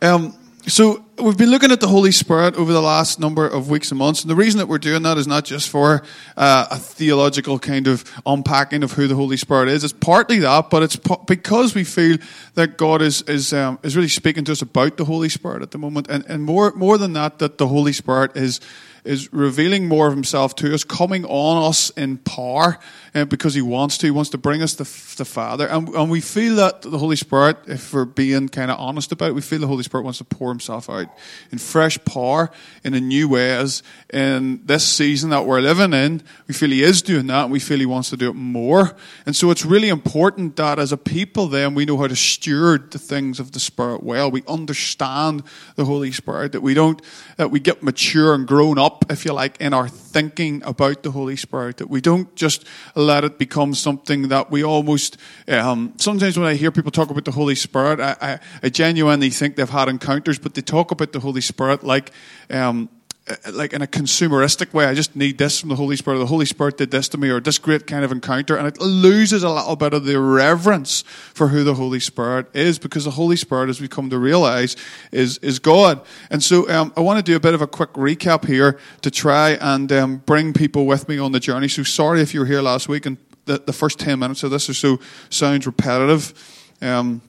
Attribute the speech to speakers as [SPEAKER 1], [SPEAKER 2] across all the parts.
[SPEAKER 1] Um, so we've been looking at the Holy Spirit over the last number of weeks and months, and the reason that we're doing that is not just for uh, a theological kind of unpacking of who the Holy Spirit is. It's partly that, but it's because we feel that God is is um, is really speaking to us about the Holy Spirit at the moment, and and more more than that, that the Holy Spirit is is revealing more of himself to us, coming on us in power uh, because he wants to. He wants to bring us the, the Father. And, and we feel that the Holy Spirit, if we're being kind of honest about it, we feel the Holy Spirit wants to pour himself out in fresh power, in a new ways. In this season that we're living in, we feel he is doing that and we feel he wants to do it more. And so it's really important that as a people then we know how to steward the things of the Spirit well. We understand the Holy Spirit, that we don't, that we get mature and grown up if you like, in our thinking about the Holy Spirit. That we don't just let it become something that we almost. Um, sometimes when I hear people talk about the Holy Spirit, I, I, I, genuinely think they've had encounters, but they talk about the Holy Spirit like. Um, like in a consumeristic way. I just need this from the Holy Spirit. The Holy Spirit did this to me, or this great kind of encounter, and it loses a little bit of the reverence for who the Holy Spirit is, because the Holy Spirit, as we come to realize, is is God. And so, um, I want to do a bit of a quick recap here to try and um, bring people with me on the journey. So, sorry if you were here last week and the, the first ten minutes of this or so sounds repetitive. Um,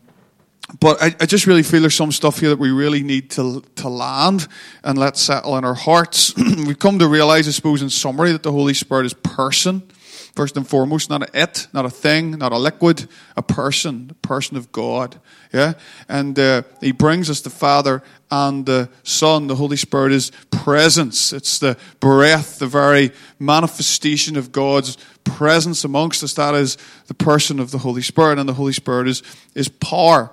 [SPEAKER 1] but I, I, just really feel there's some stuff here that we really need to, to land and let settle in our hearts. We've come to realize, I suppose, in summary, that the Holy Spirit is person, first and foremost, not a it, not a thing, not a liquid, a person, the person of God. Yeah? And uh, He brings us the Father and the Son. The Holy Spirit is presence. It's the breath, the very manifestation of God's presence amongst us. That is the person of the Holy Spirit. And the Holy Spirit is, is power.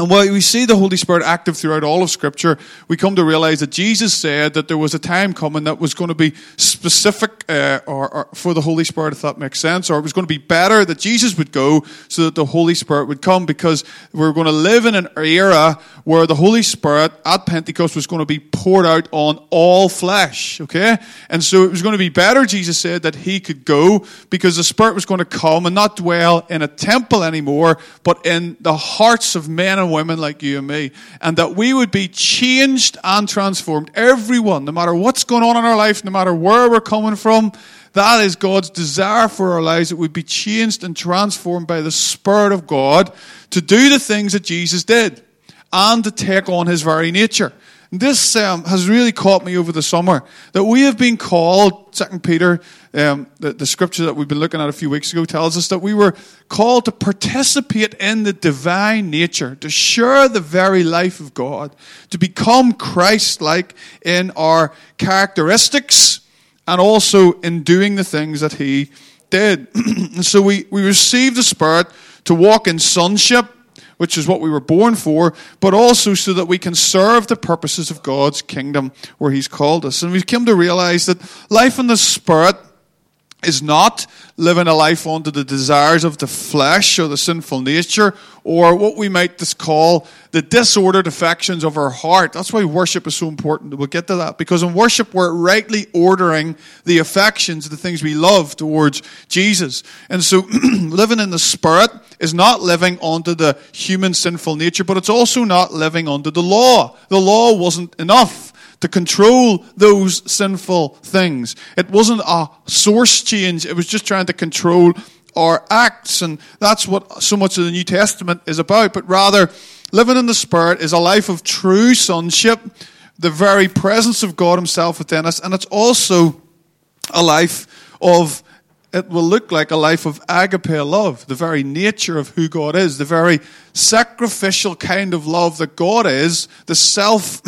[SPEAKER 1] And while we see the Holy Spirit active throughout all of Scripture, we come to realize that Jesus said that there was a time coming that was going to be specific uh, or, or, for the Holy Spirit, if that makes sense, or it was going to be better that Jesus would go so that the Holy Spirit would come because we're going to live in an era where the Holy Spirit at Pentecost was going to be poured out on all flesh, okay? And so it was going to be better, Jesus said, that he could go because the Spirit was going to come and not dwell in a temple anymore, but in the hearts of men and and women like you and me, and that we would be changed and transformed. Everyone, no matter what's going on in our life, no matter where we're coming from, that is God's desire for our lives, that we'd be changed and transformed by the Spirit of God to do the things that Jesus did and to take on His very nature. This um, has really caught me over the summer that we have been called, Second Peter, um, the, the scripture that we've been looking at a few weeks ago tells us that we were called to participate in the divine nature, to share the very life of God, to become Christ like in our characteristics and also in doing the things that He did. so we, we received the Spirit to walk in sonship which is what we were born for, but also so that we can serve the purposes of God's kingdom where He's called us. And we've come to realize that life in the Spirit is not living a life under the desires of the flesh or the sinful nature or what we might just call the disordered affections of our heart. That's why worship is so important. We'll get to that because in worship we're rightly ordering the affections, the things we love towards Jesus. And so living in the spirit is not living under the human sinful nature, but it's also not living under the law. The law wasn't enough to control those sinful things. It wasn't a source change, it was just trying to control our acts. And that's what so much of the New Testament is about. But rather, living in the Spirit is a life of true sonship, the very presence of God Himself within us. And it's also a life of it will look like a life of agape love, the very nature of who God is, the very sacrificial kind of love that God is, the self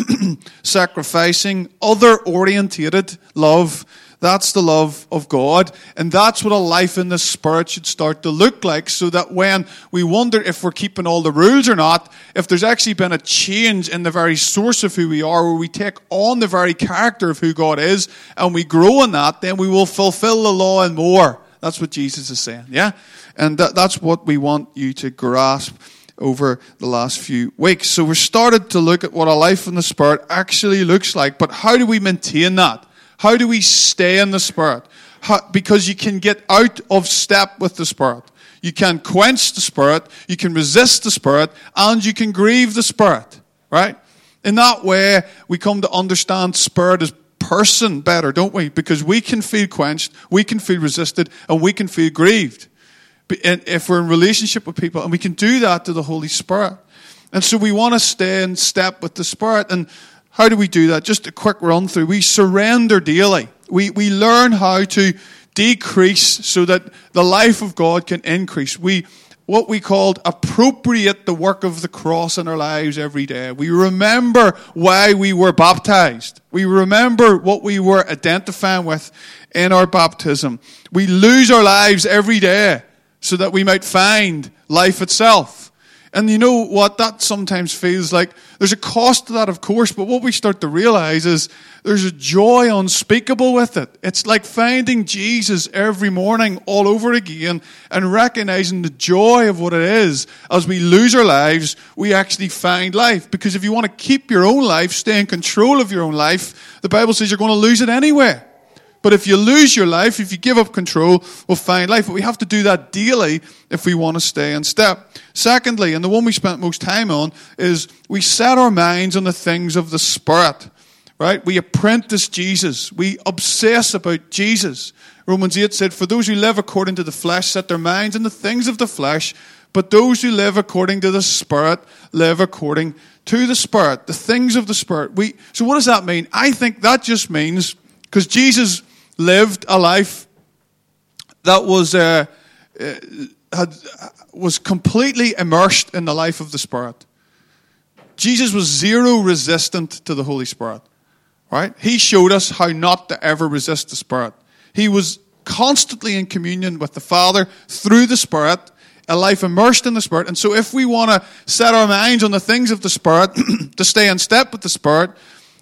[SPEAKER 1] sacrificing, other orientated love that's the love of God. And that's what a life in the Spirit should start to look like so that when we wonder if we're keeping all the rules or not, if there's actually been a change in the very source of who we are, where we take on the very character of who God is and we grow in that, then we will fulfill the law and more. That's what Jesus is saying. Yeah? And that, that's what we want you to grasp over the last few weeks. So we started to look at what a life in the Spirit actually looks like, but how do we maintain that? How do we stay in the Spirit? How, because you can get out of step with the Spirit. You can quench the Spirit, you can resist the Spirit, and you can grieve the Spirit. right? In that way, we come to understand Spirit as person better, don't we? Because we can feel quenched, we can feel resisted, and we can feel grieved if we're in relationship with people, and we can do that to the Holy Spirit. And so we want to stay in step with the Spirit. And how do we do that? Just a quick run through. We surrender daily. We, we learn how to decrease so that the life of God can increase. We, what we called appropriate the work of the cross in our lives every day. We remember why we were baptized. We remember what we were identifying with in our baptism. We lose our lives every day so that we might find life itself. And you know what? That sometimes feels like there's a cost to that, of course, but what we start to realize is there's a joy unspeakable with it. It's like finding Jesus every morning all over again and recognizing the joy of what it is. As we lose our lives, we actually find life. Because if you want to keep your own life, stay in control of your own life, the Bible says you're going to lose it anyway. But if you lose your life, if you give up control, we'll find life. But we have to do that daily if we want to stay in step. Secondly, and the one we spent most time on, is we set our minds on the things of the Spirit. Right? We apprentice Jesus. We obsess about Jesus. Romans 8 said, For those who live according to the flesh set their minds on the things of the flesh, but those who live according to the Spirit live according to the Spirit, the things of the Spirit. We, so what does that mean? I think that just means, because Jesus lived a life that was, uh, uh, had, was completely immersed in the life of the Spirit. Jesus was zero resistant to the Holy Spirit. Right? He showed us how not to ever resist the Spirit. He was constantly in communion with the Father through the Spirit, a life immersed in the Spirit. And so, if we want to set our minds on the things of the Spirit, to stay in step with the Spirit,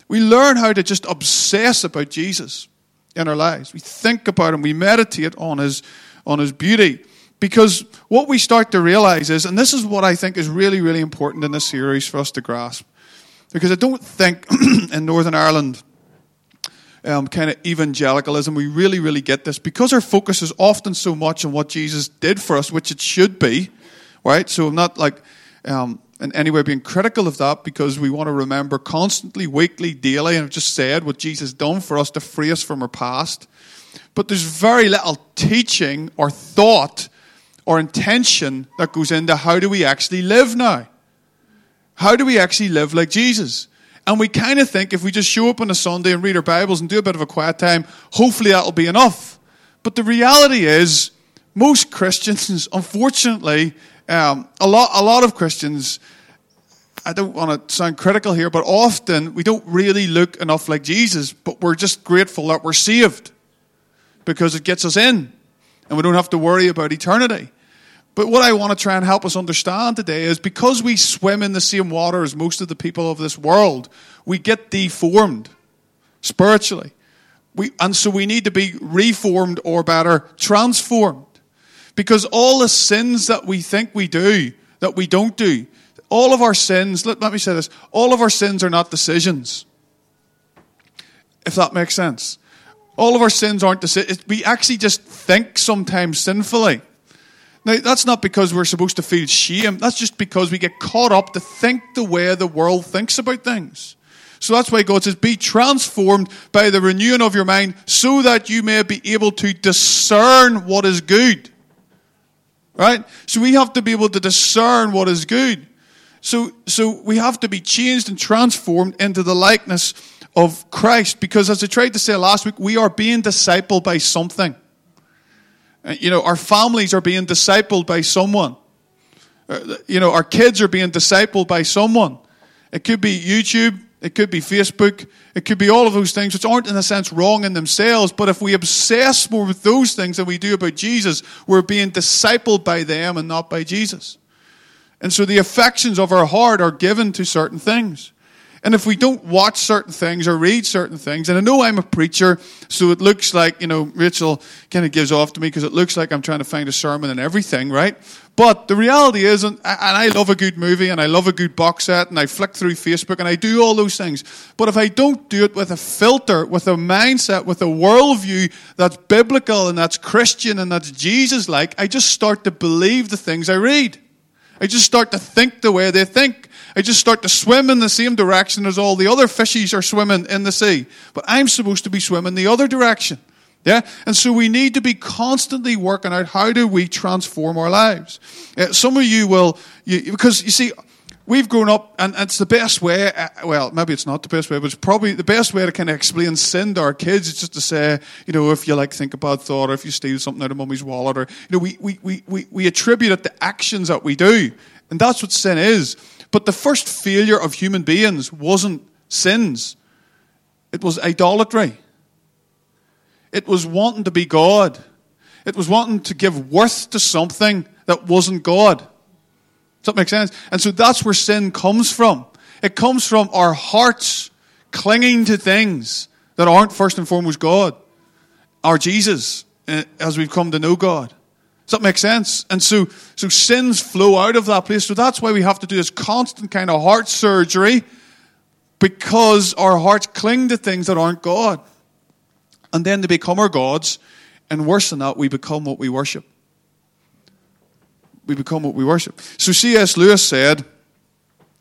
[SPEAKER 1] we learn how to just obsess about Jesus in our lives. We think about him, we meditate on his, on his beauty. Because what we start to realize is, and this is what I think is really, really important in this series for us to grasp, because I don't think in Northern Ireland, um, kind of evangelicalism, we really, really get this. Because our focus is often so much on what Jesus did for us, which it should be, right? So I'm not like um, in any way being critical of that because we want to remember constantly, weekly, daily, and I've just said what Jesus done for us to free us from our past. But there's very little teaching or thought or intention that goes into how do we actually live now? How do we actually live like Jesus? And we kind of think if we just show up on a Sunday and read our Bibles and do a bit of a quiet time, hopefully that'll be enough. But the reality is, most Christians, unfortunately, um, a lot, a lot of Christians, I don't want to sound critical here, but often we don't really look enough like Jesus, but we're just grateful that we're saved because it gets us in and we don't have to worry about eternity. But what I want to try and help us understand today is because we swim in the same water as most of the people of this world, we get deformed spiritually. We, and so we need to be reformed or better, transformed. Because all the sins that we think we do, that we don't do, all of our sins, let, let me say this, all of our sins are not decisions. If that makes sense. All of our sins aren't decisions. We actually just think sometimes sinfully. Now, that's not because we're supposed to feel shame. That's just because we get caught up to think the way the world thinks about things. So that's why God says, Be transformed by the renewing of your mind so that you may be able to discern what is good. Right? So we have to be able to discern what is good. So, so we have to be changed and transformed into the likeness of Christ because, as I tried to say last week, we are being discipled by something. Uh, you know, our families are being discipled by someone. Uh, you know, our kids are being discipled by someone. It could be YouTube, it could be Facebook. It could be all of those things which aren't, in a sense, wrong in themselves. But if we obsess more with those things than we do about Jesus, we're being discipled by them and not by Jesus. And so the affections of our heart are given to certain things. And if we don't watch certain things or read certain things, and I know I'm a preacher, so it looks like, you know, Rachel kind of gives off to me because it looks like I'm trying to find a sermon and everything, right? But the reality is, and I love a good movie and I love a good box set and I flick through Facebook and I do all those things. But if I don't do it with a filter, with a mindset, with a worldview that's biblical and that's Christian and that's Jesus like, I just start to believe the things I read. I just start to think the way they think. I just start to swim in the same direction as all the other fishies are swimming in the sea. But I'm supposed to be swimming the other direction. Yeah? And so we need to be constantly working out how do we transform our lives. Uh, some of you will, you, because you see, we've grown up, and it's the best way. Uh, well, maybe it's not the best way, but it's probably the best way to kind of explain sin to our kids. It's just to say, you know, if you like think about thought, or if you steal something out of mummy's wallet, or you know, we we we we, we attribute it to actions that we do, and that's what sin is. But the first failure of human beings wasn't sins; it was idolatry. It was wanting to be God. It was wanting to give worth to something that wasn't God. Does that make sense? And so that's where sin comes from. It comes from our hearts clinging to things that aren't first and foremost God, our Jesus, eh, as we've come to know God. Does that make sense? And so, so sins flow out of that place. So that's why we have to do this constant kind of heart surgery because our hearts cling to things that aren't God. And then they become our gods. And worse than that, we become what we worship. We become what we worship. So C.S. Lewis said,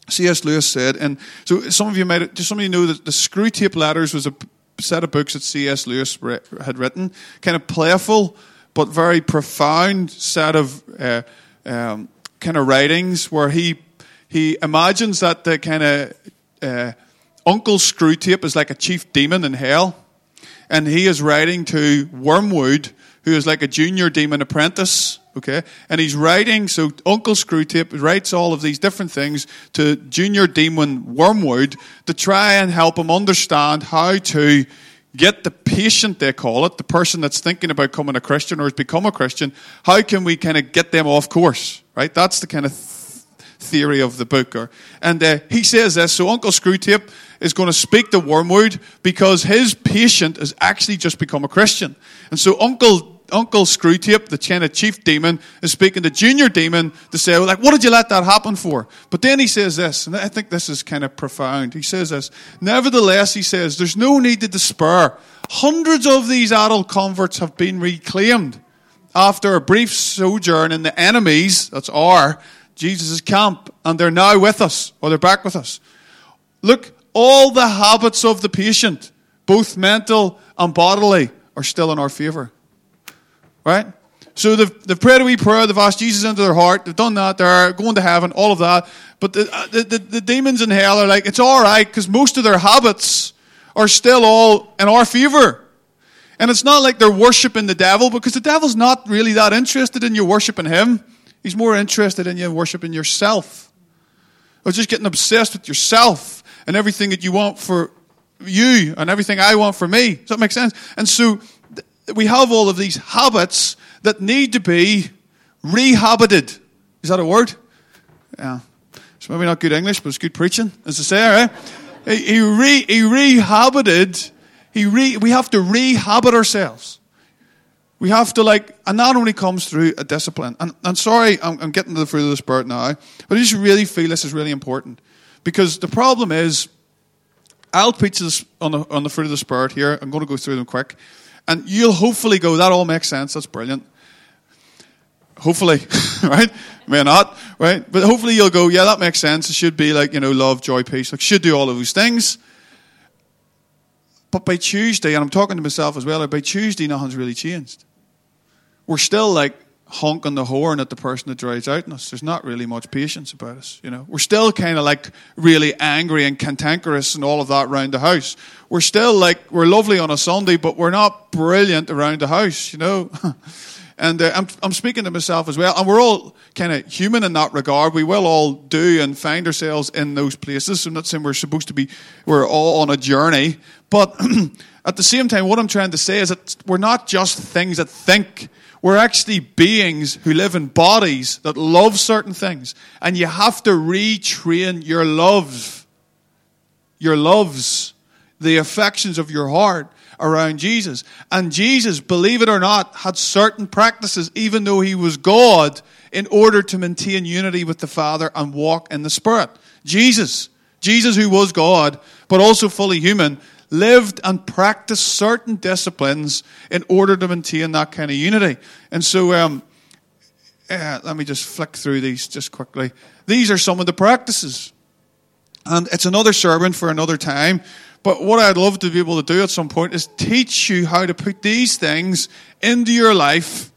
[SPEAKER 1] C.S. Lewis said, and so some of you might, some of you know that the Screw Screwtape Letters was a set of books that C.S. Lewis had written, kind of playful but very profound set of uh, um, kind of writings where he he imagines that the kind of uh, Uncle Screwtape is like a chief demon in hell and he is writing to Wormwood, who is like a junior demon apprentice. Okay, and he's writing. So Uncle Screwtape writes all of these different things to junior demon Wormwood to try and help him understand how to get the patient, they call it, the person that's thinking about becoming a Christian or has become a Christian. How can we kind of get them off course? Right? That's the kind of theory of the book. Or, and uh, he says this. So Uncle Screwtape is going to speak to Wormwood because his patient has actually just become a Christian. And so Uncle Uncle Screwtape, the kind of chief demon, is speaking to Junior Demon to say, like, what did you let that happen for? But then he says this, and I think this is kind of profound. He says this, nevertheless, he says, there's no need to despair. Hundreds of these adult converts have been reclaimed after a brief sojourn in the enemies, that's our, Jesus' camp, and they're now with us, or they're back with us. Look, all the habits of the patient, both mental and bodily, are still in our favor. Right? So they've, they've prayed a wee prayer, they've asked Jesus into their heart, they've done that, they're going to heaven, all of that. But the, uh, the, the, the demons in hell are like, it's all right, because most of their habits are still all in our favor. And it's not like they're worshiping the devil, because the devil's not really that interested in you worshiping him. He's more interested in you worshiping yourself. Or just getting obsessed with yourself and everything that you want for you and everything I want for me. Does that make sense? And so we have all of these habits that need to be rehabited. Is that a word? Yeah. It's maybe not good English, but it's good preaching, as I say, right? He, he, re, he rehabited, he re, we have to rehabit ourselves. We have to like, and that only comes through a discipline. And, and sorry, I'm, I'm getting to the fruit of the Spirit now, but I just really feel this is really important. Because the problem is, I'll preach this on the, on the fruit of the Spirit here. I'm going to go through them quick. And you'll hopefully go, that all makes sense. That's brilliant. Hopefully, right? May not, right? But hopefully you'll go, yeah, that makes sense. It should be like, you know, love, joy, peace. Like, should do all of those things. But by Tuesday, and I'm talking to myself as well, by Tuesday, nothing's really changed. We're still like, honking the horn at the person that drives out in us. There's not really much patience about us, you know. We're still kind of like really angry and cantankerous and all of that around the house. We're still like, we're lovely on a Sunday, but we're not brilliant around the house, you know. and uh, I'm, I'm speaking to myself as well. And we're all kind of human in that regard. We will all do and find ourselves in those places. I'm not saying we're supposed to be, we're all on a journey. But at the same time, what I'm trying to say is that we're not just things that think we're actually beings who live in bodies that love certain things. And you have to retrain your love, your loves, the affections of your heart around Jesus. And Jesus, believe it or not, had certain practices, even though he was God, in order to maintain unity with the Father and walk in the Spirit. Jesus, Jesus who was God, but also fully human, lived and practiced certain disciplines in order to maintain that kind of unity. And so, um, uh, let me just flick through these just quickly. These are some of the practices. And it's another sermon for another time. But what I'd love to be able to do at some point is teach you how to put these things into your life,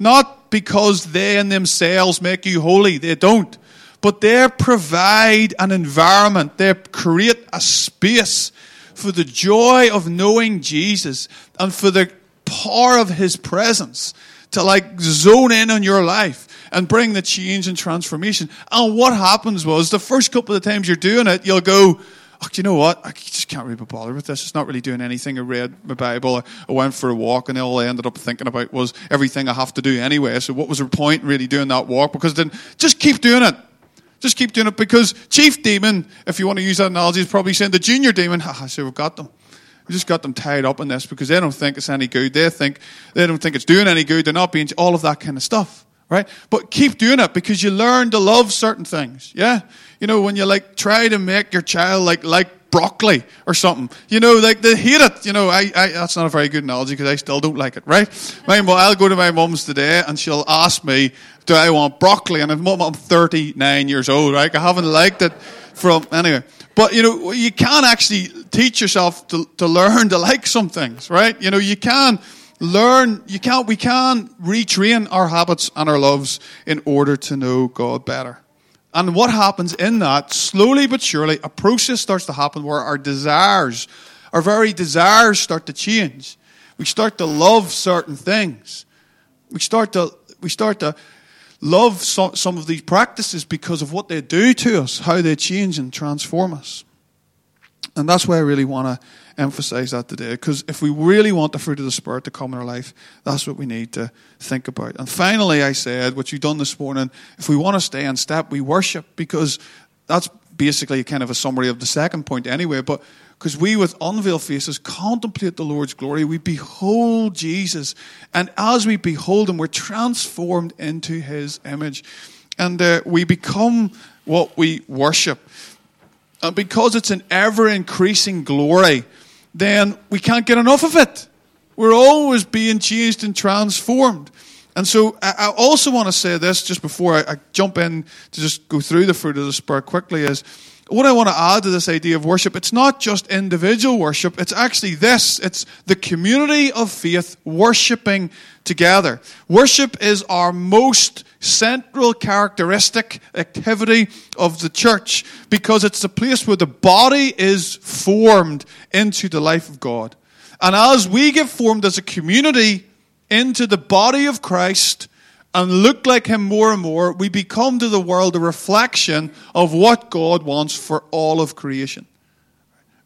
[SPEAKER 1] not because they in themselves make you holy, they don't, but they provide an environment, they create a space for the joy of knowing Jesus and for the power of His presence to like zone in on your life and bring the change and transformation. And what happens was the first couple of times you're doing it, you'll go, oh, you know what? I just can't really be bothered with this. It's not really doing anything. I read my Bible. I went for a walk, and all I ended up thinking about was everything I have to do anyway. So what was the point really doing that walk? Because then just keep doing it. Just keep doing it because chief demon, if you want to use that analogy, is probably saying the junior demon, haha, so we've got them. We just got them tied up in this because they don't think it's any good. They think they don't think it's doing any good. They're not being all of that kind of stuff right? But keep doing it because you learn to love certain things. Yeah, you know when you like try to make your child like like broccoli or something. You know, like they hate it. You know, I, I that's not a very good analogy because I still don't like it, right? My I'll go to my mum's today and she'll ask me, "Do I want broccoli?" And I'm, I'm 39 years old, right? I haven't liked it from anyway. But you know, you can actually teach yourself to, to learn to like some things, right? You know, you can learn, you can't, we can retrain our habits and our loves in order to know God better. And what happens in that, slowly but surely, a process starts to happen where our desires, our very desires start to change. We start to love certain things. We start to, we start to love some, some of these practices because of what they do to us, how they change and transform us. And that's why I really want to emphasize that today, because if we really want the fruit of the Spirit to come in our life, that's what we need to think about. And finally, I said, what you've done this morning, if we want to stay in step, we worship, because that's basically kind of a summary of the second point anyway, but because we with unveiled faces contemplate the Lord's glory, we behold Jesus, and as we behold him, we're transformed into his image, and uh, we become what we worship. And because it's an ever increasing glory, then we can't get enough of it. We're always being changed and transformed. And so I also want to say this just before I jump in to just go through the fruit of the Spirit quickly is what I want to add to this idea of worship, it's not just individual worship, it's actually this. It's the community of faith worshiping together. Worship is our most central characteristic activity of the church because it's the place where the body is formed into the life of God. And as we get formed as a community into the body of Christ, and look like Him more and more, we become to the world a reflection of what God wants for all of creation.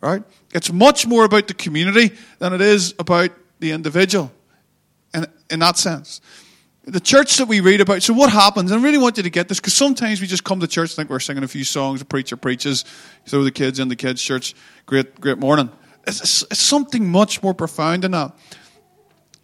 [SPEAKER 1] Right? It's much more about the community than it is about the individual. In, in that sense. The church that we read about, so what happens, and I really want you to get this, because sometimes we just come to church, think we're singing a few songs, a preacher preaches, throw the kids in the kids' church, great, great morning. It's, it's something much more profound than that.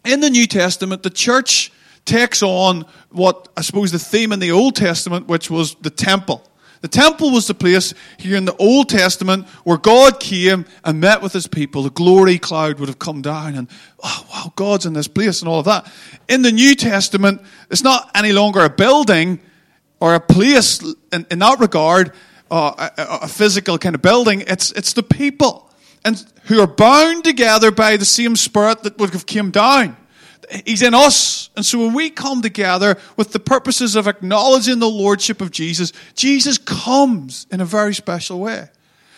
[SPEAKER 1] In the New Testament, the church takes on what I suppose the theme in the Old Testament, which was the temple. The temple was the place here in the Old Testament where God came and met with his people. The glory cloud would have come down and, oh, wow, God's in this place and all of that. In the New Testament, it's not any longer a building or a place in, in that regard, uh, a, a physical kind of building. It's, it's the people and who are bound together by the same spirit that would have come down. He's in us. And so when we come together with the purposes of acknowledging the Lordship of Jesus, Jesus comes in a very special way.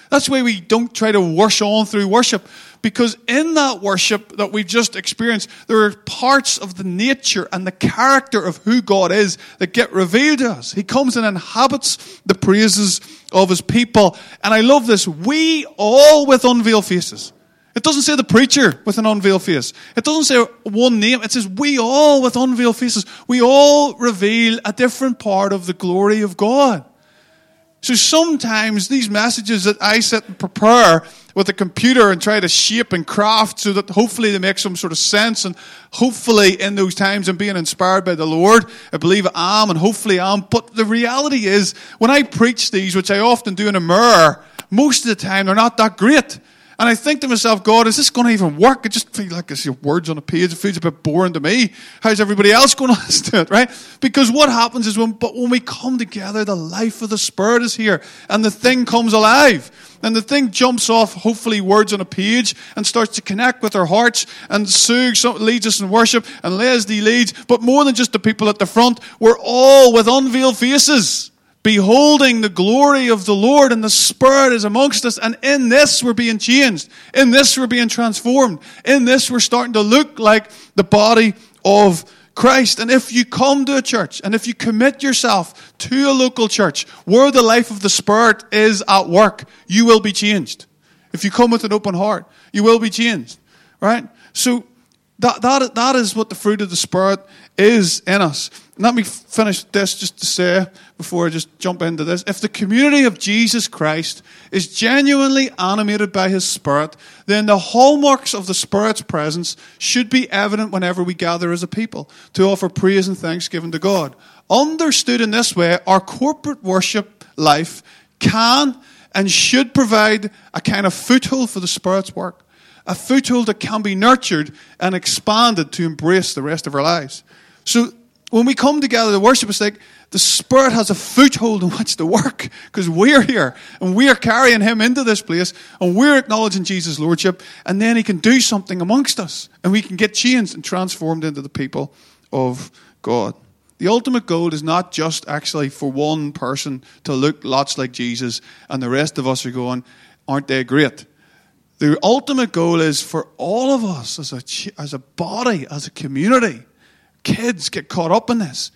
[SPEAKER 1] That's why we don't try to worship on through worship, because in that worship that we've just experienced, there are parts of the nature and the character of who God is that get revealed to us. He comes and inhabits the praises of his people. And I love this. We all with unveiled faces. It doesn't say the preacher with an unveiled face. It doesn't say one name. It says we all with unveiled faces. We all reveal a different part of the glory of God. So sometimes these messages that I sit and prepare with a computer and try to shape and craft so that hopefully they make some sort of sense and hopefully in those times I'm being inspired by the Lord. I believe I am and hopefully I am. But the reality is when I preach these, which I often do in a mirror, most of the time they're not that great. And I think to myself, God, is this going to even work? It just feels like it's your words on a page. It feels a bit boring to me. How's everybody else going to listen to it, right? Because what happens is when, but when we come together, the life of the Spirit is here and the thing comes alive. And the thing jumps off, hopefully, words on a page and starts to connect with our hearts. And Sue leads us in worship, and Leslie leads. But more than just the people at the front, we're all with unveiled faces beholding the glory of the Lord, and the Spirit is amongst us. And in this, we're being changed. In this, we're being transformed. In this, we're starting to look like the body of Christ. And if you come to a church and if you commit yourself to a local church where the life of the Spirit is at work, you will be changed. If you come with an open heart, you will be changed. Right? So that, that, that is what the fruit of the Spirit is in us. Let me finish this just to say before I just jump into this. If the community of Jesus Christ is genuinely animated by His Spirit, then the hallmarks of the Spirit's presence should be evident whenever we gather as a people to offer praise and thanksgiving to God. Understood in this way, our corporate worship life can and should provide a kind of foothold for the Spirit's work a foothold that can be nurtured and expanded to embrace the rest of our lives. So when we come together to worship, it's like the Spirit has a foothold in which to work because we're here and we're carrying Him into this place and we're acknowledging Jesus' Lordship, and then He can do something amongst us and we can get changed and transformed into the people of God. The ultimate goal is not just actually for one person to look lots like Jesus and the rest of us are going, aren't they great? The ultimate goal is for all of us as a, as a body, as a community. Kids get caught up in this.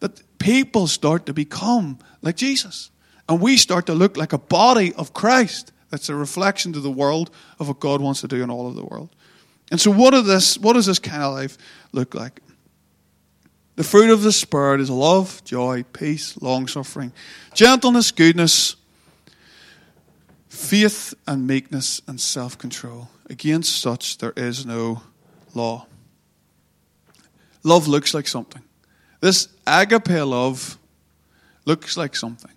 [SPEAKER 1] That people start to become like Jesus. And we start to look like a body of Christ that's a reflection to the world of what God wants to do in all of the world. And so, what, this, what does this kind of life look like? The fruit of the Spirit is love, joy, peace, long suffering, gentleness, goodness, faith and meekness and self control. Against such there is no law. Love looks like something. This agape love looks like something.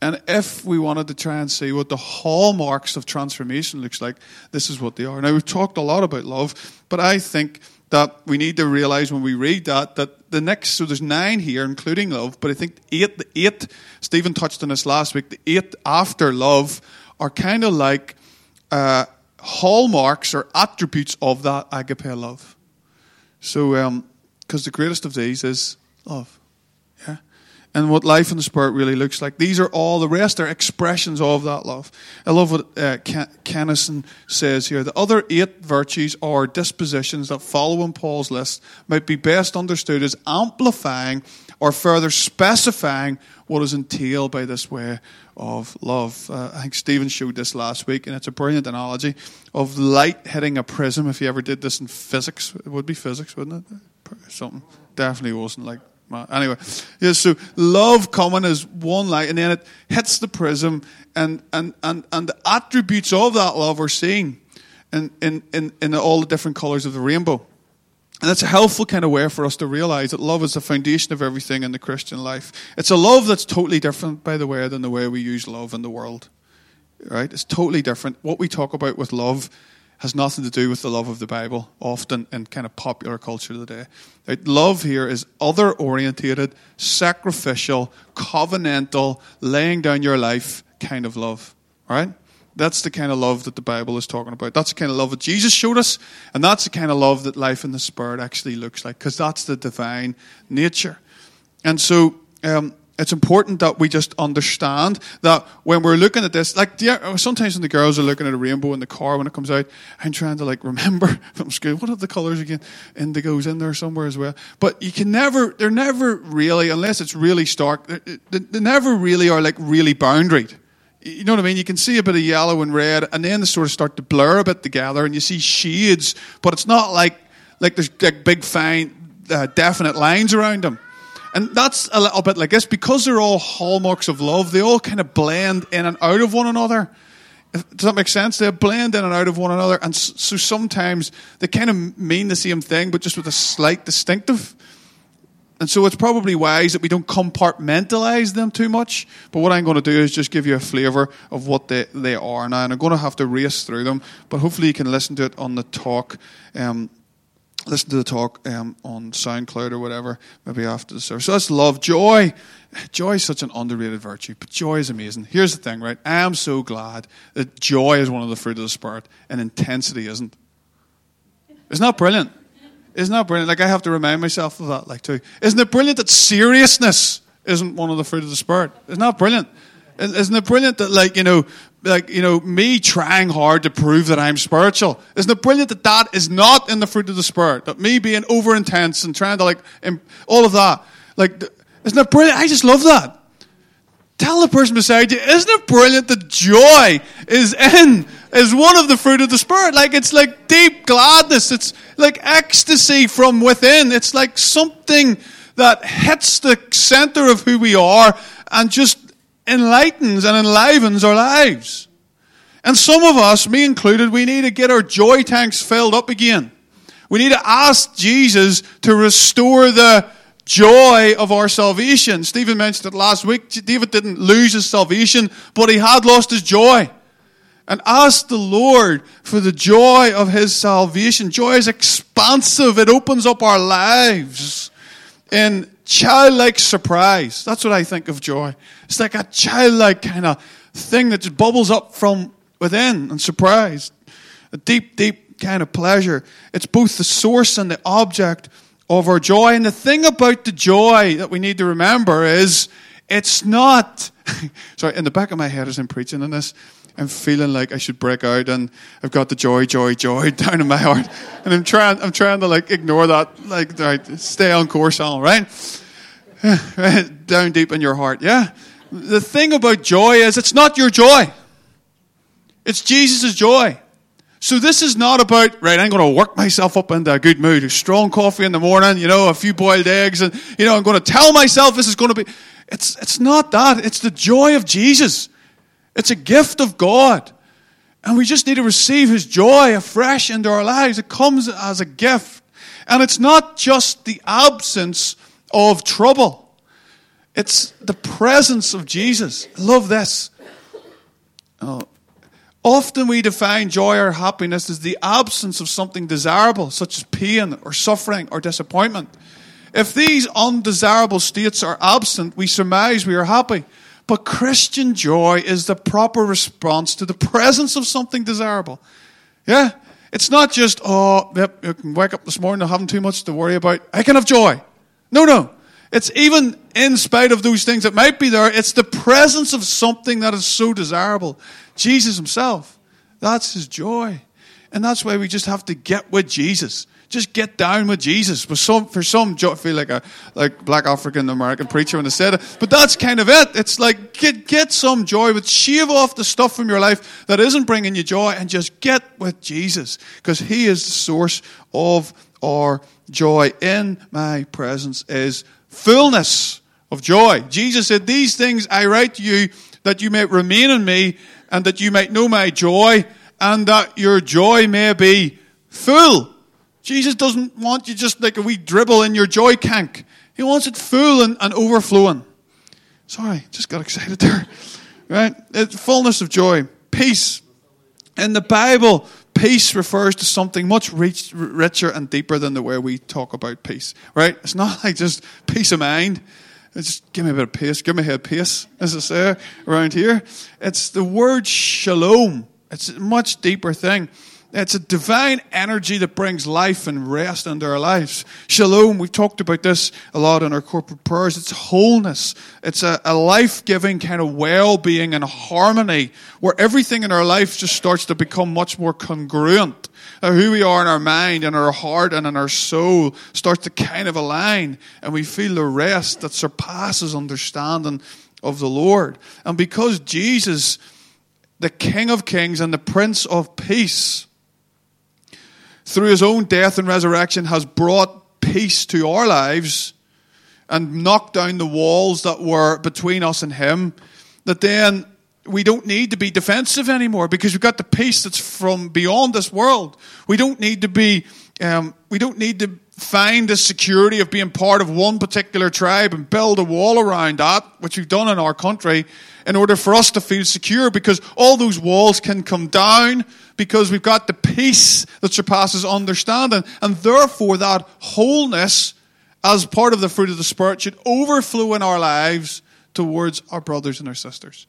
[SPEAKER 1] And if we wanted to try and see what the hallmarks of transformation looks like, this is what they are. Now we've talked a lot about love, but I think that we need to realize when we read that that the next so there's nine here, including love, but I think eight the eight Stephen touched on this last week, the eight after love are kind of like uh, hallmarks or attributes of that agape love. So, because the greatest of these is love. Yeah? And what life in the Spirit really looks like. These are all, the rest are expressions of that love. I love what uh, Kenneson says here. The other eight virtues or dispositions that follow in Paul's list might be best understood as amplifying or further specifying what is entailed by this way of love. Uh, I think Stephen showed this last week, and it's a brilliant analogy of light hitting a prism. If you ever did this in physics, it would be physics, wouldn't it? Something definitely wasn't like. my, Anyway, yeah, so love coming as one light, and then it hits the prism, and, and, and, and the attributes of that love are seen in, in, in, in all the different colors of the rainbow. And it's a helpful kind of way for us to realize that love is the foundation of everything in the Christian life. It's a love that's totally different, by the way, than the way we use love in the world. Right? It's totally different. What we talk about with love has nothing to do with the love of the Bible, often in kind of popular culture today. Love here is other orientated, sacrificial, covenantal, laying down your life kind of love. Right? That's the kind of love that the Bible is talking about. That's the kind of love that Jesus showed us, and that's the kind of love that life in the Spirit actually looks like, because that's the divine nature. And so, um, it's important that we just understand that when we're looking at this, like sometimes when the girls are looking at a rainbow in the car when it comes out, I'm trying to like remember from school what are the colors again? Indigo's in there somewhere as well. But you can never, they're never really, unless it's really stark, they, they never really are like really boundaried. You know what I mean? You can see a bit of yellow and red, and then they sort of start to blur a bit together, and you see shades, but it's not like like there's like big, fine, uh, definite lines around them. And that's a little bit like this because they're all hallmarks of love. They all kind of blend in and out of one another. Does that make sense? They blend in and out of one another, and so sometimes they kind of mean the same thing, but just with a slight distinctive And so it's probably wise that we don't compartmentalize them too much. But what I'm going to do is just give you a flavour of what they, they are now. And I'm going to have to race through them. But hopefully you can listen to it on the talk. Um, listen to the talk um, on SoundCloud or whatever, maybe after the service. So that's love. Joy. Joy is such an underrated virtue, but joy is amazing. Here's the thing, right? I am so glad that joy is one of the fruit of the Spirit and intensity isn't. Isn't that brilliant? Isn't that brilliant? Like, I have to remind myself of that, like, too. Isn't it brilliant that seriousness isn't one of the fruit of the Spirit? Isn't that brilliant? Isn't it brilliant that, like, you know, like, you know, me trying hard to prove that I'm spiritual? Isn't it brilliant that that is not in the fruit of the Spirit? That me being over intense and trying to, like, all of that. Like, isn't it brilliant? I just love that. Tell the person beside you, isn't it brilliant that joy is in, is one of the fruit of the Spirit? Like, it's like deep gladness. It's like ecstasy from within. It's like something that hits the center of who we are and just enlightens and enlivens our lives. And some of us, me included, we need to get our joy tanks filled up again. We need to ask Jesus to restore the joy of our salvation. Stephen mentioned it last week. David didn't lose his salvation, but he had lost his joy. And ask the Lord for the joy of his salvation. Joy is expansive, it opens up our lives in childlike surprise. That's what I think of joy. It's like a childlike kind of thing that just bubbles up from within and surprise. A deep, deep kind of pleasure. It's both the source and the object of our joy. And the thing about the joy that we need to remember is it's not, sorry, in the back of my head as I'm preaching on this, I'm feeling like I should break out and I've got the joy, joy, joy down in my heart. And I'm trying, I'm trying to like ignore that, like, right, stay on course, all right? down deep in your heart, yeah? The thing about joy is it's not your joy. It's Jesus' joy. So this is not about, right, I'm going to work myself up into a good mood. A strong coffee in the morning, you know, a few boiled eggs, and, you know, I'm going to tell myself this is going to be. It's, it's not that. It's the joy of Jesus. It's a gift of God. And we just need to receive His joy afresh into our lives. It comes as a gift. And it's not just the absence of trouble, it's the presence of Jesus. I love this. Oh, Often we define joy or happiness as the absence of something desirable, such as pain or suffering or disappointment. If these undesirable states are absent, we surmise we are happy. But Christian joy is the proper response to the presence of something desirable. Yeah? It's not just, oh, yep, you can wake up this morning not having too much to worry about. I can have joy. No, no. It's even in spite of those things that might be there, it's the presence of something that is so desirable. Jesus himself. That's his joy. And that's why we just have to get with Jesus. Just get down with Jesus. For some, for some, I feel like a like black African American preacher when they said it. But that's kind of it. It's like get get some joy, but shave off the stuff from your life that isn't bringing you joy, and just get with Jesus because He is the source of our joy. In my presence is fullness of joy. Jesus said, These things I write to you that you may remain in me and that you might know my joy and that your joy may be full. Jesus doesn't want you just like a wee dribble in your joy tank. He wants it full and, and overflowing. Sorry, just got excited there. Right? It's fullness of joy. Peace. In the Bible, peace refers to something much rich, richer and deeper than the way we talk about peace, right? It's not like just peace of mind. It's just give me a bit of peace, give me a head peace, as I say around here. It's the word shalom. It's a much deeper thing. It's a divine energy that brings life and rest into our lives. Shalom, we've talked about this a lot in our corporate prayers. It's wholeness. It's a, a life giving kind of well being and harmony where everything in our life just starts to become much more congruent. Uh, who we are in our mind and our heart and in our soul starts to kind of align and we feel the rest that surpasses understanding of the Lord. And because Jesus, the King of Kings and the Prince of Peace, through his own death and resurrection, has brought peace to our lives and knocked down the walls that were between us and him, that then we don't need to be defensive anymore because we've got the peace that's from beyond this world. We don't need to be, um, we don't need to find the security of being part of one particular tribe and build a wall around that, which we've done in our country, in order for us to feel secure because all those walls can come down because we've got the peace that surpasses understanding. And therefore, that wholeness as part of the fruit of the Spirit should overflow in our lives towards our brothers and our sisters.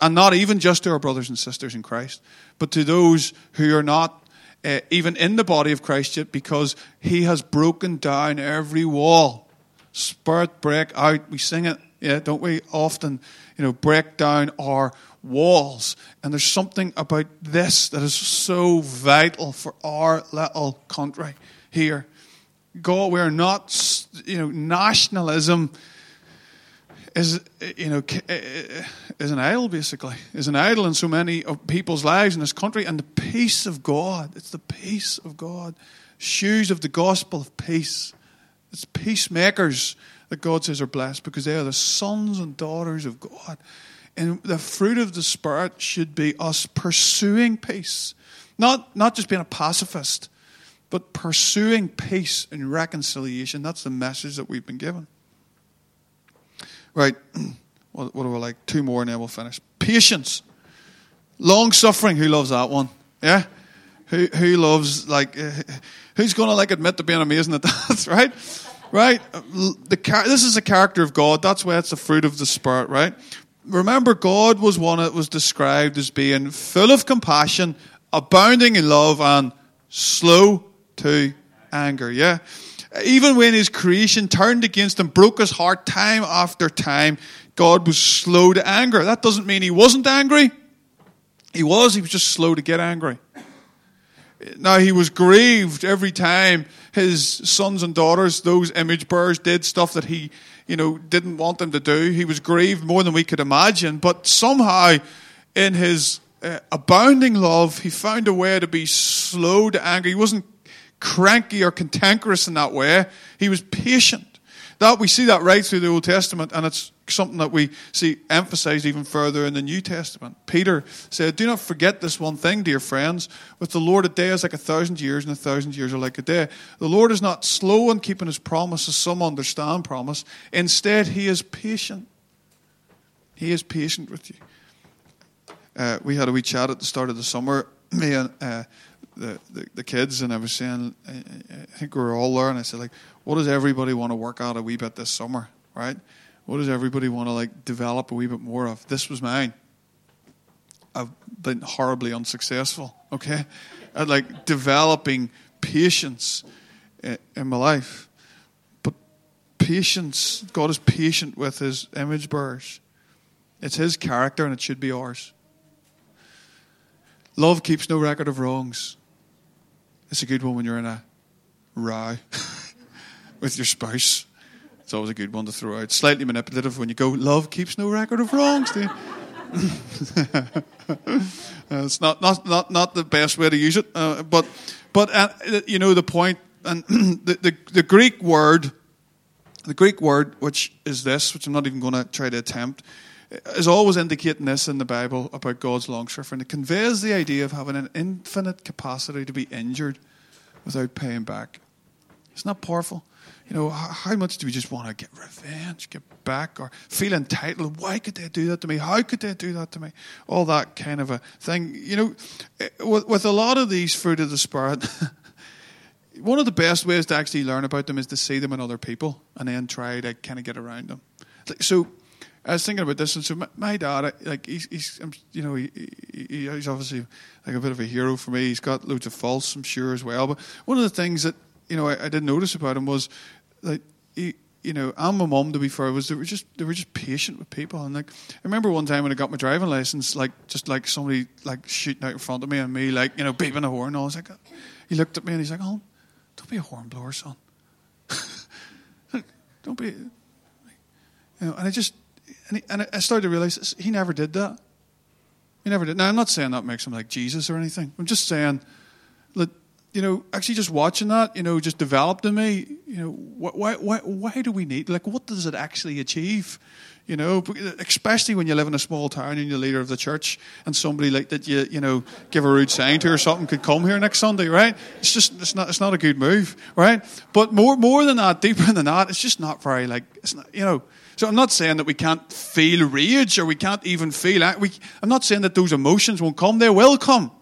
[SPEAKER 1] And not even just to our brothers and sisters in Christ, but to those who are not uh, even in the body of Christ yet because He has broken down every wall. Spirit break out. We sing it, yeah, don't we? Often, you know, break down our walls. And there's something about this that is so vital for our little country here. God, we're not, you know, nationalism is, you know, is an idol, basically, is an idol in so many of people's lives in this country. And the peace of God, it's the peace of God. Shoes of the gospel of peace. It's peacemakers that God says are blessed because they are the sons and daughters of God. And the fruit of the Spirit should be us pursuing peace. Not, not just being a pacifist, but pursuing peace and reconciliation. That's the message that we've been given. Right. What, what we like? Two more and then we'll finish. Patience. Long suffering. Who loves that one? Yeah? Who, who loves, like, uh, who's going to, like, admit to being amazing at that, right? Right? The, this is the character of God. That's why it's the fruit of the Spirit, right? Remember, God was one that was described as being full of compassion, abounding in love, and slow to anger. Yeah? Even when his creation turned against him, broke his heart time after time, God was slow to anger. That doesn't mean he wasn't angry. He was, he was just slow to get angry. Now, he was grieved every time his sons and daughters, those image bearers, did stuff that he, you know, didn't want them to do. He was grieved more than we could imagine. But somehow, in his uh, abounding love, he found a way to be slow to anger. He wasn't cranky or cantankerous in that way. He was patient. That we see that right through the Old Testament, and it's something that we see emphasized even further in the New Testament. Peter said, Do not forget this one thing, dear friends. With the Lord, a day is like a thousand years, and a thousand years are like a day. The Lord is not slow in keeping his promise, as some understand promise. Instead, he is patient. He is patient with you. Uh, we had a wee chat at the start of the summer, me and uh, the, the, the, kids, and I was saying, I, I think we were all there, and I said, like, what does everybody want to work out a wee bit this summer, right? What does everybody want to like develop a wee bit more of? This was mine. I've been horribly unsuccessful, okay, at like developing patience in my life. But patience, God is patient with His image bearers. It's His character, and it should be ours. Love keeps no record of wrongs. It's a good one when you're in a row with your spouse. It's always a good one to throw out. Slightly manipulative when you go, love keeps no record of wrongs, do it's not, not, not, not the best way to use it, uh, but, but uh, you know the point. And the, the, the Greek word, the Greek word, which is this, which I'm not even going to try to attempt, is always indicating this in the Bible about God's long suffering. It conveys the idea of having an infinite capacity to be injured without paying back. Isn't that powerful? You know, how much do we just want to get revenge, get back, or feel entitled? Why could they do that to me? How could they do that to me? All that kind of a thing. You know, eh, with, with a lot of these fruit of the Spirit, one of the best ways to actually learn about them is to see them in other people and then try to kind of get around them. So, I was thinking about this, and so my, my dad, like he's, he's you know, he, he, he's obviously like a bit of a hero for me. He's got loads of faults, I'm sure as well. But one of the things that you know I, I did notice about him was like he, you know, and my mum to be fair was they were just they were just patient with people and like I remember one time when I got my driving license, like just like somebody like shooting out in front of me and me like you know beeping a horn. And I was like, he looked at me and he's like, "Oh, don't be a horn blower, son. don't be." You know, and I just and, he, and I started to realize he never did that. He never did. Now I'm not saying that makes him like Jesus or anything. I'm just saying that you know, actually just watching that, you know, just developed in me, you know, why, why, why do we need, like, what does it actually achieve? You know, especially when you live in a small town and you're leader of the church and somebody like that you, you know, give a rude sign to or something could come here next Sunday, right? It's just, it's not, it's not a good move, right? But more, more than that, deeper than that, it's just not very, like, it's not, you know, so I'm not saying that we can't feel rage or we can't even feel, we, I'm not saying that those emotions won't come, they will come.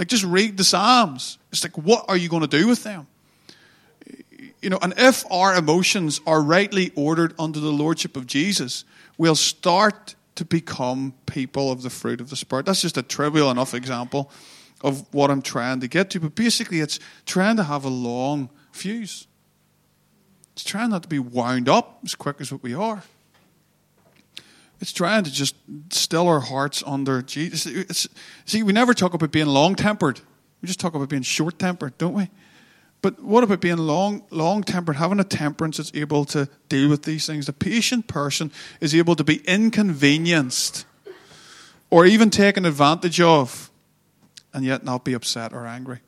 [SPEAKER 1] Like, just read the Psalms. It's like, what are you going to do with them? You know, and if our emotions are rightly ordered under the lordship of Jesus, we'll start to become people of the fruit of the Spirit. That's just a trivial enough example of what I'm trying to get to. But basically, it's trying to have a long fuse. It's trying not to be wound up as quick as what we are. It's trying to just still our hearts under Jesus. It's, see, we never talk about being long tempered. We just talk about being short tempered, don't we? But what about being long long tempered, having a temperance that's able to deal with these things? The patient person is able to be inconvenienced or even taken advantage of and yet not be upset or angry.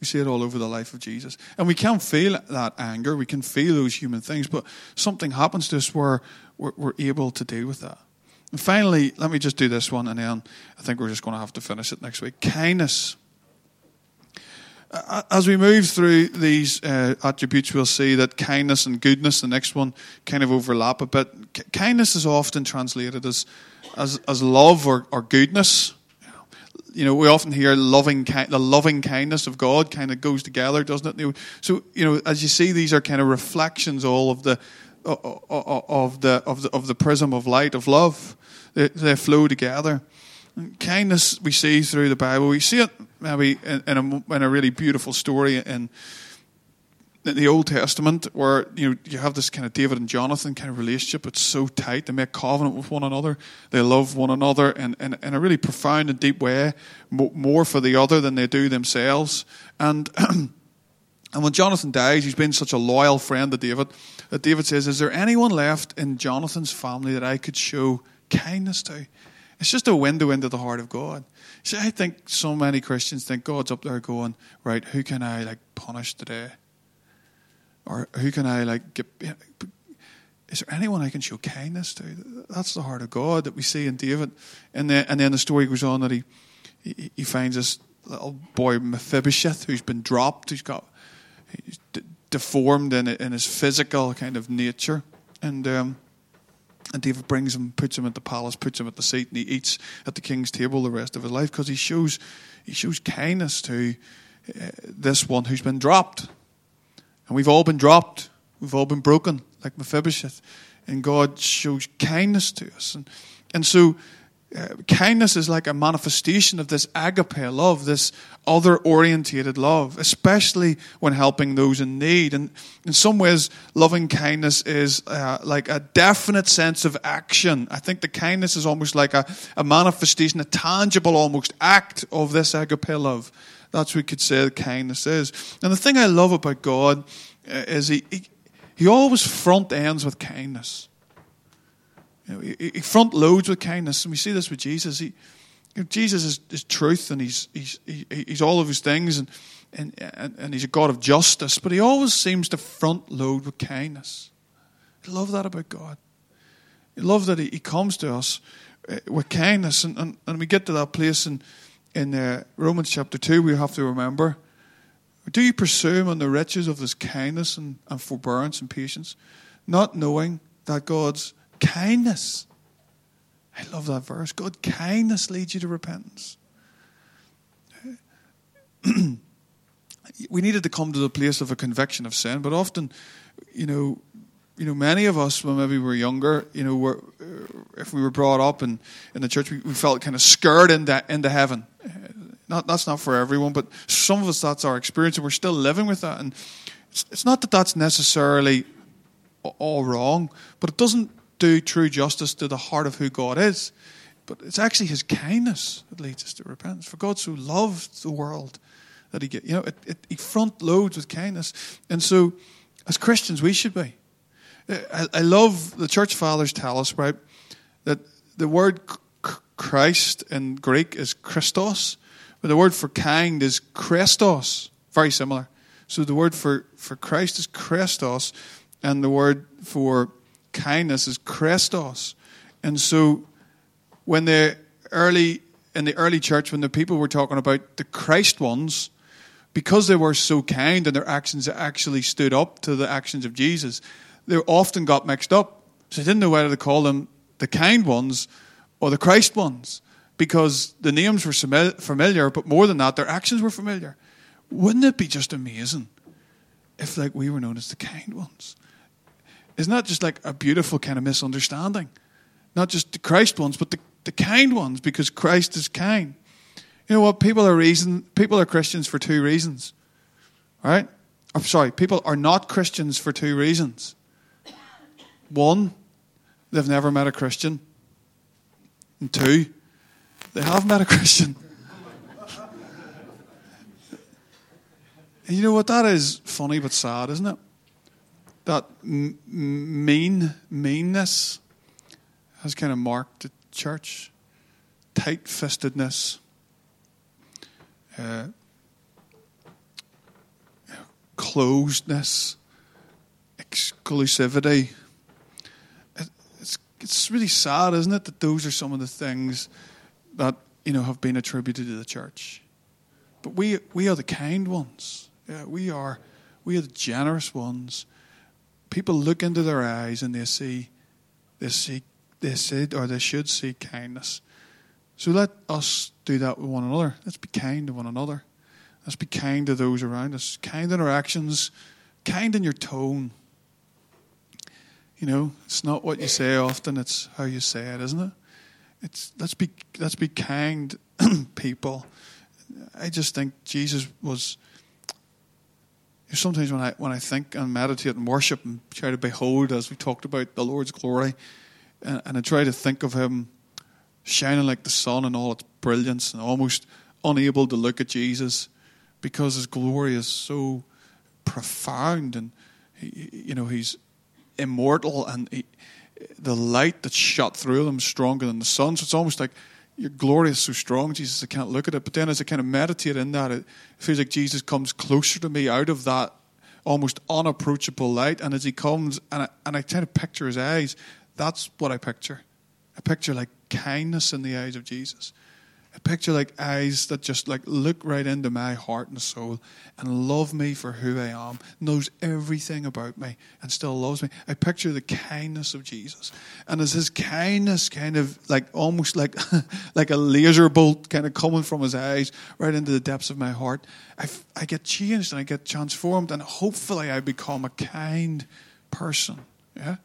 [SPEAKER 1] We see it all over the life of Jesus. And we can feel that anger, we can feel those human things, but something happens to us where we're, we're able to deal with that. And finally, let me just do this one, and then I think we're just going to have to finish it next week. Kindness. As we move through these uh, attributes, we'll see that kindness and goodness, the next one, kind of overlap a bit. Kindness is often translated as, as, as love or, or goodness. You know, we often hear loving, the loving kindness of God kind of goes together, doesn't it? So, you know, as you see, these are kind of reflections all of the of the of the of the prism of light of love. They, flow together. Kindness we see through the Bible. We see it maybe in, in, a, in a really beautiful story in, in the Old Testament, where you know you have this kind of David and Jonathan kind of relationship. It's so tight. They make covenant with one another. They love one another in, in, in a really profound and deep way, more for the other than they do themselves. And and when Jonathan dies, he's been such a loyal friend to David that David says, Is there anyone left in Jonathan's family that I could show kindness to? It's just a window into the heart of God. See, I think so many Christians think God's up there going, Right, who can I like punish today? Or who can I like get. Is there anyone I can show kindness to? That's the heart of God that we see in David. And then, and then the story goes on that he, he, he finds this little boy Mephibosheth who's been dropped, who's got he's deformed in, in his physical kind of nature. And um, and David brings him, puts him at the palace, puts him at the seat, and he eats at the king's table the rest of his life because he shows he shows kindness to uh, this one who's been dropped. And we've all been dropped. We've all been broken, like Mephibosheth. And God shows kindness to us. And, and so uh, kindness is like a manifestation of this agape love, this other orientated love, especially when helping those in need. And in some ways, loving kindness is uh, like a definite sense of action. I think the kindness is almost like a, a manifestation, a tangible almost act of this agape love. That's what we could say the kindness is. And the thing I love about God uh, is he, he, he always front ends with kindness. You know, he, he front loads with kindness, and we see this with Jesus. He, you know, Jesus is, is, truth, and he's he's he, he's all of his things, and, and and and he's a God of justice. But he always seems to front load with kindness. I love that about God. I love that he, he comes to us uh, with kindness, and, and, and we get to that place in in uh, Romans chapter two. We have to remember. Do you presume on the riches of his kindness and, and forbearance and patience, not knowing that God's Kindness. I love that verse. God, kindness leads you to repentance. we needed to come to the place of a conviction of sin, but often, you know, you know, many of us, when maybe we were younger, you know, were, uh, if we were brought up in, in the church, we, we felt kind of scared into, into heaven. Not, that's not for everyone, but some of us, that's our experience, and we're still living with that. And it's, it's not that that's necessarily all wrong, but it doesn't do true justice to the heart of who God is. But it's actually His kindness that leads us to repentance. For God so loved the world that He you know, it, it, He front loads with kindness, and so as Christians we should be. I, I love the church fathers tell us right that the word Christ in Greek is Christos, But the word for kind is Chrestos, very similar. So the word for, for Christ is Christos, and the word for kindness is Chrestos. And so when the early in the early church, when the people were talking about the Christ ones, because they were so kind and their actions actually stood up to the actions of Jesus, they often got mixed up. So they didn't know whether to call them the kind ones or the Christ ones because the names were familiar, but more than that, their actions were familiar. Wouldn't it be just amazing if, like, we were known as the kind ones? Isn't that just like a beautiful kind of misunderstanding? Not just the Christ ones, but the, the kind ones, because Christ is kind. You know what? People are reason people are Christians for two reasons. Right? I'm sorry, people are not Christians for two reasons. One, they've never met a Christian. And two, they have met a Christian. and you know what? That is funny but sad, isn't it? That m- mean meanness has kind of marked the church. Tight fistedness. Uh, closedness, exclusivity. It's, it's really sad, isn't it, that those are some of the things that you know have been attributed to the church. But we we are the kind ones. Yeah, we are we are the generous ones. People look into their eyes and they see they see they see or they should see kindness. So let us do that with one another. Let's be kind to one another. Let's be kind to those around us. Kind in our actions, kind in your tone. You know, it's not what you say often, it's how you say it, isn't it? It's let's be let's be kind people. I just think Jesus was sometimes when I when I think and meditate and worship and try to behold as we talked about the Lord's glory and, and I try to think of him shining like the sun in all its brilliance and almost unable to look at Jesus because his glory is so profound and he, you know he's immortal and he, the light that shot through him is stronger than the sun. So it's almost like your glory is so strong jesus i can't look at it. But then as i kind of meditate in that it feels like jesus comes closer to me out of that almost unapproachable light. And as he comes and I, and I try to picture his eyes that's what i picture. I picture like kindness in the eyes of Jesus. Picture like eyes that just like look right into my heart and soul and love me for who I am, knows everything about me and still loves me. I picture the kindness of Jesus. And as his kindness kind of like almost like like a laser bolt kind of coming from his eyes right into the depths of my heart, I, I get changed and I get transformed and hopefully I become a kind person. Yeah?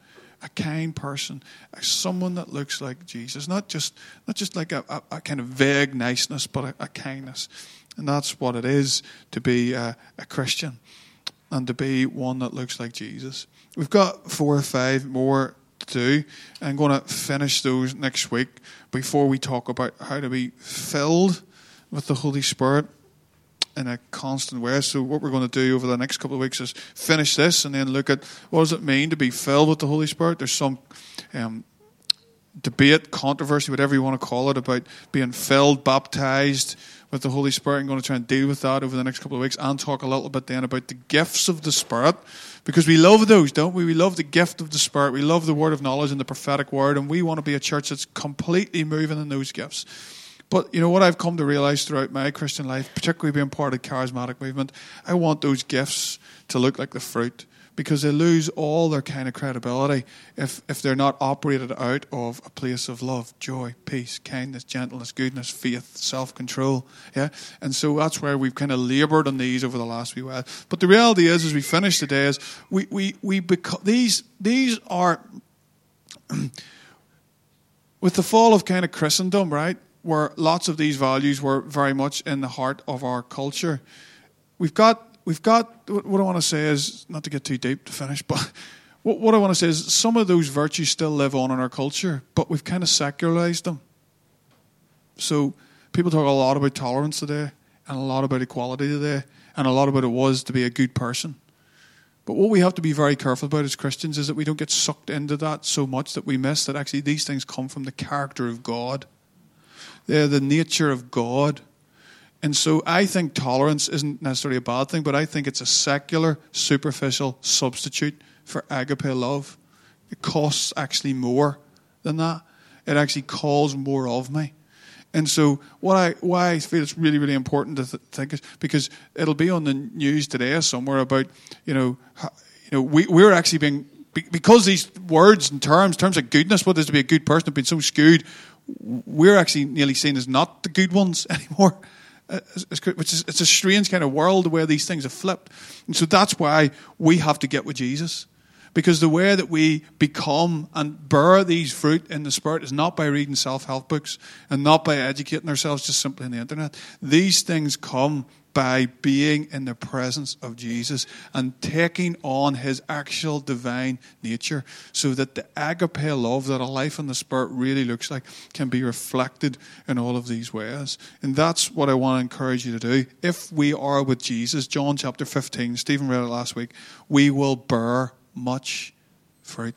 [SPEAKER 1] A kind person, someone that looks like Jesus, not just not just like a, a, a kind of vague niceness, but a, a, kindness, and that's what it is to be a, Christian, and to be one that looks like Jesus. We've got four or five more to do. I'm going to finish those next week before we talk about how to be filled with the Holy Spirit in a constant way. So what we're going to do over the next couple of weeks is finish this and then look at what does it mean to be filled with the Holy Spirit. There's some um, debate, controversy, whatever you want to call it, about being filled, baptized with the Holy Spirit. I'm going to try and deal with that over the next couple of weeks and talk a little bit then about the gifts of the Spirit. Because we love those, don't we? We love the gift of the Spirit. We love the word of knowledge and the prophetic word, and we want to be a church that's completely moving in those gifts. But you know what I've come to realize throughout my Christian life, particularly being part of the charismatic movement, I want those gifts to look like the fruit because they lose all their kind of credibility if, if they're not operated out of a place of love, joy, peace, kindness, gentleness, goodness, faith, self control. Yeah? And so that's where we've kind of laboured on these over the last few while. But the reality is, as we finish today, is we, we, we beco- these, these are, with the fall of kind of Christendom, right? Where lots of these values were very much in the heart of our culture. We've got, we've got what I want to say is, not to get too deep to finish, but what, what I want to say is some of those virtues still live on in our culture, but we've kind of secularized them. So people talk a lot about tolerance today, and a lot about equality today, and a lot about it was to be a good person. But what we have to be very careful about as Christians is that we don't get sucked into that so much that we miss that actually these things come from the character of God. They're the nature of God. And so I think tolerance isn't necessarily a bad thing, but I think it's a secular, superficial substitute for agape love. It costs actually more than that. It actually calls more of me. And so, what I why I feel it's really really important to th- think is because it'll be on the news today somewhere about you know how, you know we we're actually being because these words and terms terms of goodness what is to be a good person have been so skewed we're actually nearly seen as not the good ones anymore. Uh, which is it's a strange kind of world where these things are flipped. And so that's why we have to get with jesus. Because the way that we become and bear these fruit in the Spirit is not by reading self help books and not by educating ourselves just simply on the internet. These things come by being in the presence of Jesus and taking on his actual divine nature so that the agape love that a life in the Spirit really looks like can be reflected in all of these ways. And that's what I want to encourage you to do. If we are with Jesus, John chapter 15, Stephen read it last week, we will bear much fruit.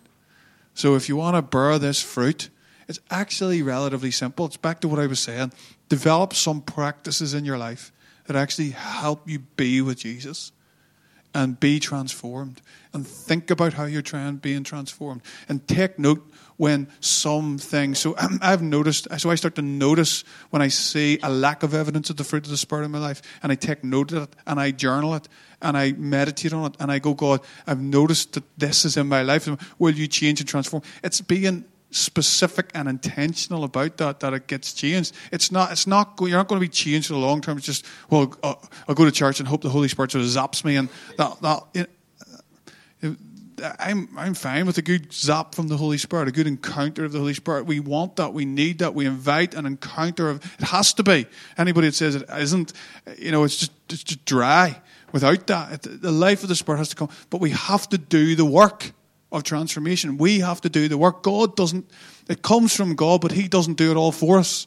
[SPEAKER 1] So if you want to bear this fruit, it's actually relatively simple. It's back to what I was saying. Develop some practices in your life that actually help you be with Jesus and be transformed and think about how you're trying being transformed. And take note when some things so um, i've noticed so i start to notice when i see a lack of evidence of the fruit of the spirit in my life and i take note of it and i journal it and i meditate on it and i go god i've noticed that this is in my life. Will you change and transform? It's being specific and intentional about that that it gets changed. It's not. It's not. You're not going to be changed for the long term. It's just well, uh, I'll go to church and hope the Holy Spirit sort of zaps me, and that that. It, I'm I'm fine with a good zap from the Holy Spirit, a good encounter of the Holy Spirit. We want that, we need that, we invite an encounter of it has to be. Anybody that says it isn't, you know, it's just it's just dry. Without that, the life of the Spirit has to come. But we have to do the work of transformation. We have to do the work. God doesn't, it comes from God, but He doesn't do it all for us.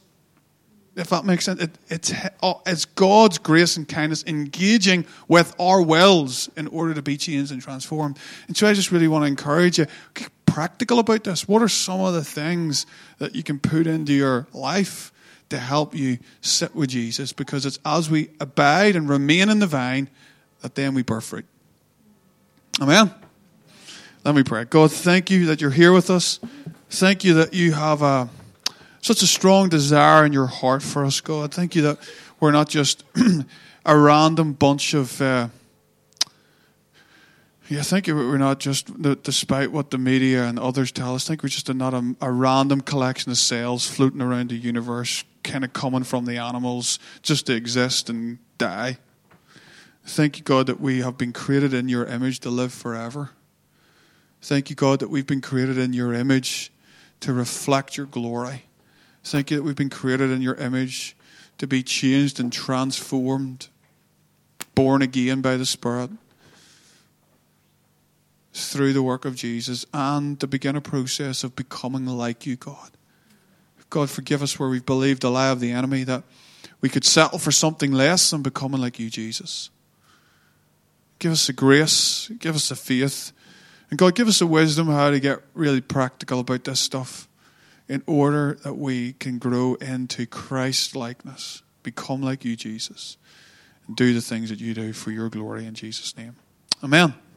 [SPEAKER 1] If that makes sense, it, it's, oh, it's God's grace and kindness engaging with our wills in order to be changed and transformed. And so I just really want to encourage you, get practical about this. What are some of the things that you can put into your life to help you sit with Jesus? Because it's as we abide and remain in the vine that then we bear fruit. Amen. Let me pray. God, thank you that you're here with us. Thank you that you have a, such a strong desire in your heart for us, God. Thank you that we're not just a random bunch of. Uh, yeah, thank you. We're not just, despite what the media and others tell us, I think we're just not a, a random collection of cells floating around the universe, kind of coming from the animals just to exist and die. Thank you, God, that we have been created in your image to live forever. Thank you, God, that we've been created in your image to reflect your glory. Thank you that we've been created in your image to be changed and transformed, born again by the Spirit through the work of Jesus, and to begin a process of becoming like you, God. God, forgive us where we've believed the lie of the enemy that we could settle for something less than becoming like you, Jesus. Give us the grace, give us the faith and God, give us the wisdom how to get really practical about this stuff in order that we can grow into Christ likeness, become like you, Jesus, and do the things that you do for your glory in Jesus' name. Amen.